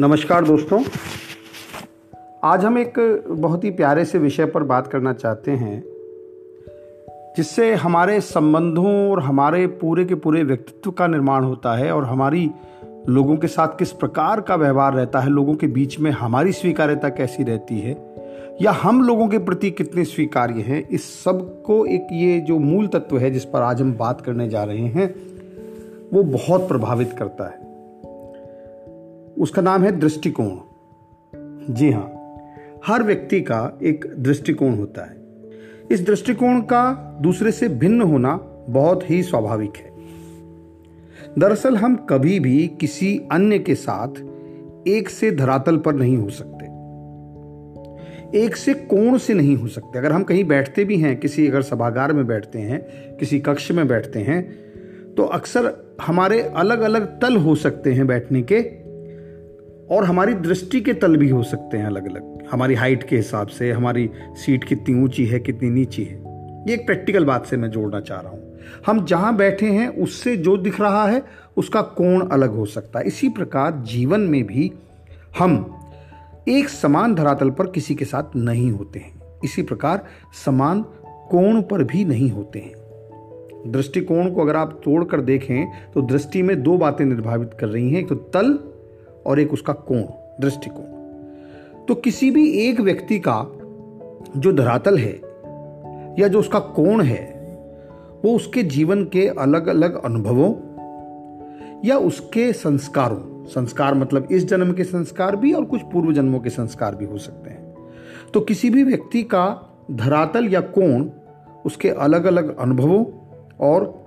नमस्कार दोस्तों। आज हम एक बहुत ही प्यारे से विषय पर बात करना चाहते हैं, जिससे हमारे संबंधों और हमारे पूरे के पूरे व्यक्तित्व का निर्माण होता है और हमारी लोगों के साथ किस प्रकार का व्यवहार रहता है, लोगों के बीच में हमारी स्वीकार्यता कैसी रहती है, या हम लोगों के प्रति कितने स्वीकार्य हैं, इस सबको एक ये जो मूल तत्व है जिस पर आज हम बात करने जा रहे हैं, वो बहुत प्रभावित करता है। उसका नाम है दृष्टिकोण। जी हाँ हर व्यक्ति का एक दृष्टिकोण होता है। इस दृष्टिकोण का दूसरे से भिन्न होना बहुत ही स्वाभाविक है। दरअसल हम कभी भी किसी अन्य के साथ एक से धरातल पर नहीं हो सकते। एक से कोण से नहीं हो सकते। अगर हम कहीं बैठते भी हैं, किसी अगर सभागार में बैठते हैं, किसी कक्ष में बैठते हैं तो अक्सर हमारे अलग अलग तल हो सकते हैं बैठने के। और हमारी दृष्टि के तल भी हो सकते हैं अलग अलग हमारी हाइट के हिसाब से, हमारी सीट कितनी ऊँची है, कितनी नीची है। ये एक प्रैक्टिकल बात से मैं जोड़ना चाह रहा हूँ। हम जहाँ बैठे हैं, उससे जो दिख रहा है, उसका कोण अलग हो सकता है। इसी प्रकार जीवन में भी हम एक समान धरातल पर किसी के साथ नहीं होते हैं। इसी प्रकार समान कोण पर भी नहीं होते हैं। दृष्टिकोण को अगर आप तोड़कर देखें तो दृष्टि में दो बातें निर्भावित कर रही हैं। एक तो तल और एक उसका कोण, दृष्टिकोण। तो किसी भी एक व्यक्ति का जो धरातल है या जो उसका कोण है, वो उसके जीवन के अलग अलग अनुभवों या उसके संस्कारों, संस्कार मतलब इस जन्म के संस्कार भी और कुछ पूर्व जन्मों के संस्कार भी हो सकते हैं। तो किसी भी व्यक्ति का धरातल या कोण उसके अलग अलग अनुभवों और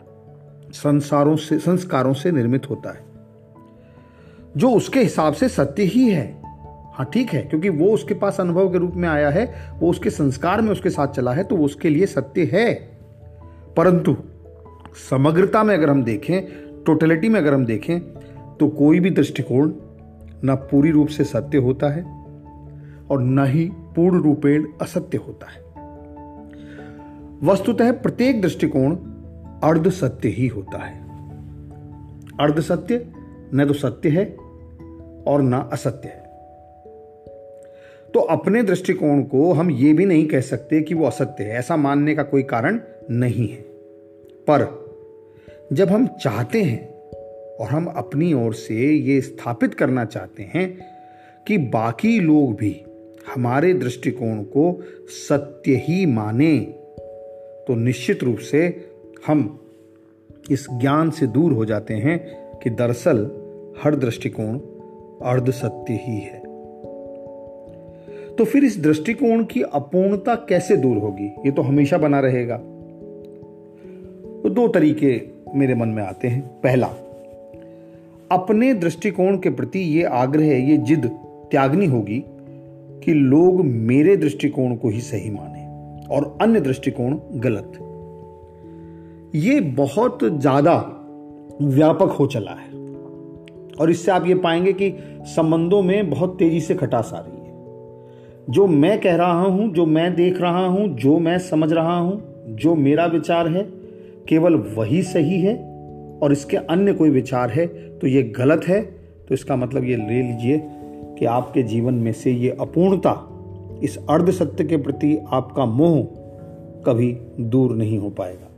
संसारों से, संस्कारों से निर्मित होता है। जो उसके हिसाब से सत्य ही है। हाँ ठीक है, क्योंकि वो उसके पास अनुभव के रूप में आया है, वो उसके संस्कार में उसके साथ चला है तो वो उसके लिए सत्य है। परंतु समग्रता में अगर हम देखें टोटलिटी में अगर हम देखें तो कोई भी दृष्टिकोण ना पूरी रूप से सत्य होता है और न ही पूर्ण रूपेण असत्य होता है। वस्तुतः प्रत्येक दृष्टिकोण अर्ध सत्य ही होता है। अर्ध सत्य न तो सत्य है और न असत्य है। तो अपने दृष्टिकोण को हम ये भी नहीं कह सकते कि वो असत्य है, ऐसा मानने का कोई कारण नहीं है। पर जब हम चाहते हैं और हम अपनी ओर से ये स्थापित करना चाहते हैं कि बाकी लोग भी हमारे दृष्टिकोण को सत्य ही माने तो निश्चित रूप से हम इस ज्ञान से दूर हो जाते हैं कि दरअसल हर दृष्टिकोण अर्ध सत्य ही है। तो फिर इस दृष्टिकोण की अपूर्णता कैसे दूर होगी? ये तो हमेशा बना रहेगा। तो दो तरीके मेरे मन में आते हैं। पहला, अपने दृष्टिकोण के प्रति ये आग्रह, ये जिद त्यागनी होगी कि लोग मेरे दृष्टिकोण को ही सही माने और अन्य दृष्टिकोण गलत। ये बहुत ज़्यादा व्यापक हो चला है। और इससे आप ये पाएँगे कि संबंधों में बहुत तेज़ी से खटास आ रही है। जो मैं कह रहा हूँ, जो मैं देख रहा हूँ, जो मैं समझ रहा हूँ, जो मेरा विचार है, केवल वही सही है और इसके अन्य कोई विचार है तो ये गलत है। तो इसका मतलब ये ले लीजिए कि आपके जीवन में से ये अपूर्णता इस अर्ध सत्य के प्रति आपका मोह कभी दूर नहीं हो पाएगा।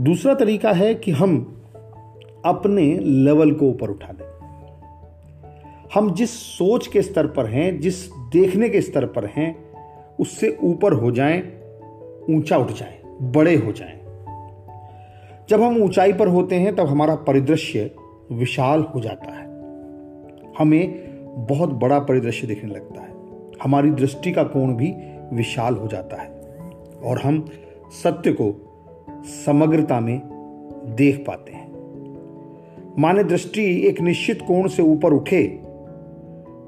दूसरा तरीका है कि हम अपने लेवल को ऊपर उठा दें हम जिस सोच के स्तर पर हैं, जिस देखने के स्तर पर हैं, उससे ऊपर हो जाएँ, ऊँचा उठ जाएँ, बड़े हो जाएँ। जब हम ऊंचाई पर होते हैं, तब हमारा परिदृश्य विशाल हो जाता है। हमें बहुत बड़ा परिदृश्य दिखने लगता है। हमारी दृष्टि का कोण भी विशाल हो जाता है। और हम सत्य को समग्रता में देख पाते हैं। माने दृष्टि एक निश्चित कोण से ऊपर उठे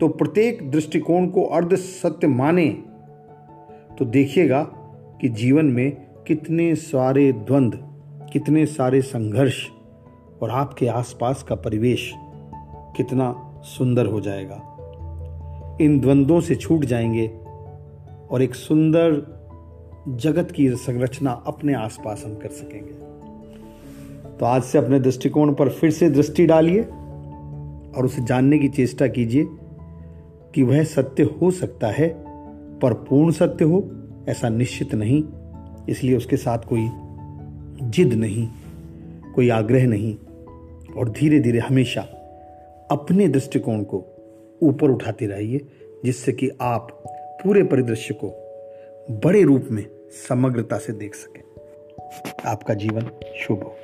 तो प्रत्येक दृष्टिकोण को अर्ध सत्य माने तो देखिएगा कि जीवन में कितने सारे द्वंद्व कितने सारे संघर्ष और आपके आसपास का परिवेश कितना सुंदर हो जाएगा। इन द्वंद्वों से छूट जाएँगे और एक सुंदर जगत की संरचना अपने आसपास हम कर सकेंगे। तो आज से अपने दृष्टिकोण पर फिर से दृष्टि डालिए और उसे जानने की चेष्टा कीजिए कि वह सत्य हो सकता है, पर पूर्ण सत्य हो, ऐसा निश्चित नहीं। इसलिए उसके साथ कोई जिद नहीं, कोई आग्रह नहीं, और धीरे धीरे हमेशा अपने दृष्टिकोण को ऊपर उठाते रहिए, जिससे कि आप पूरे परिदृश्य को बड़े रूप में समग्रता से देख सकें। आपका जीवन शुभ हो।